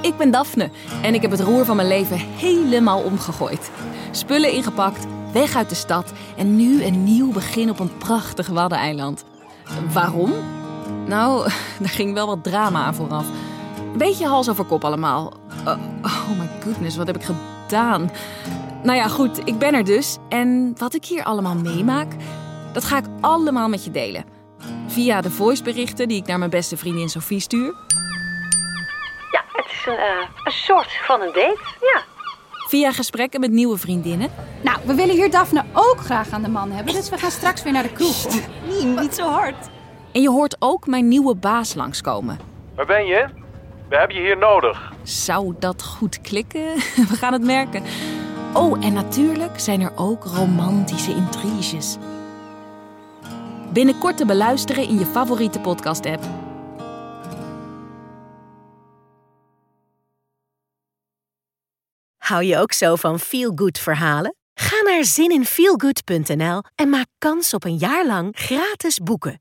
Ik ben Daphne en ik heb het roer van mijn leven helemaal omgegooid. Spullen ingepakt, weg uit de stad en nu een nieuw begin op een prachtig waddeneiland. Waarom? Nou, daar ging wel wat drama aan vooraf. Een beetje hals over kop allemaal. Uh, oh my goodness, wat heb ik gedaan? Nou ja, goed, ik ben er dus. En wat ik hier allemaal meemaak, dat ga ik allemaal met je delen. Via de voiceberichten die ik naar mijn beste vriendin Sophie stuur. Een, uh, een soort van een date, ja. Via gesprekken met nieuwe vriendinnen. Nou, we willen hier Daphne ook graag aan de man hebben, dus we gaan straks weer naar de kroeg. Nee, niet zo hard. En je hoort ook mijn nieuwe baas langskomen. Waar ben je? We hebben je hier nodig. Zou dat goed klikken? We gaan het merken. Oh, en natuurlijk zijn er ook romantische intriges. Binnenkort te beluisteren in je favoriete podcast-app. Hou je ook zo van feel-good verhalen? Ga naar zininfeelgood.nl en maak kans op een jaar lang gratis boeken.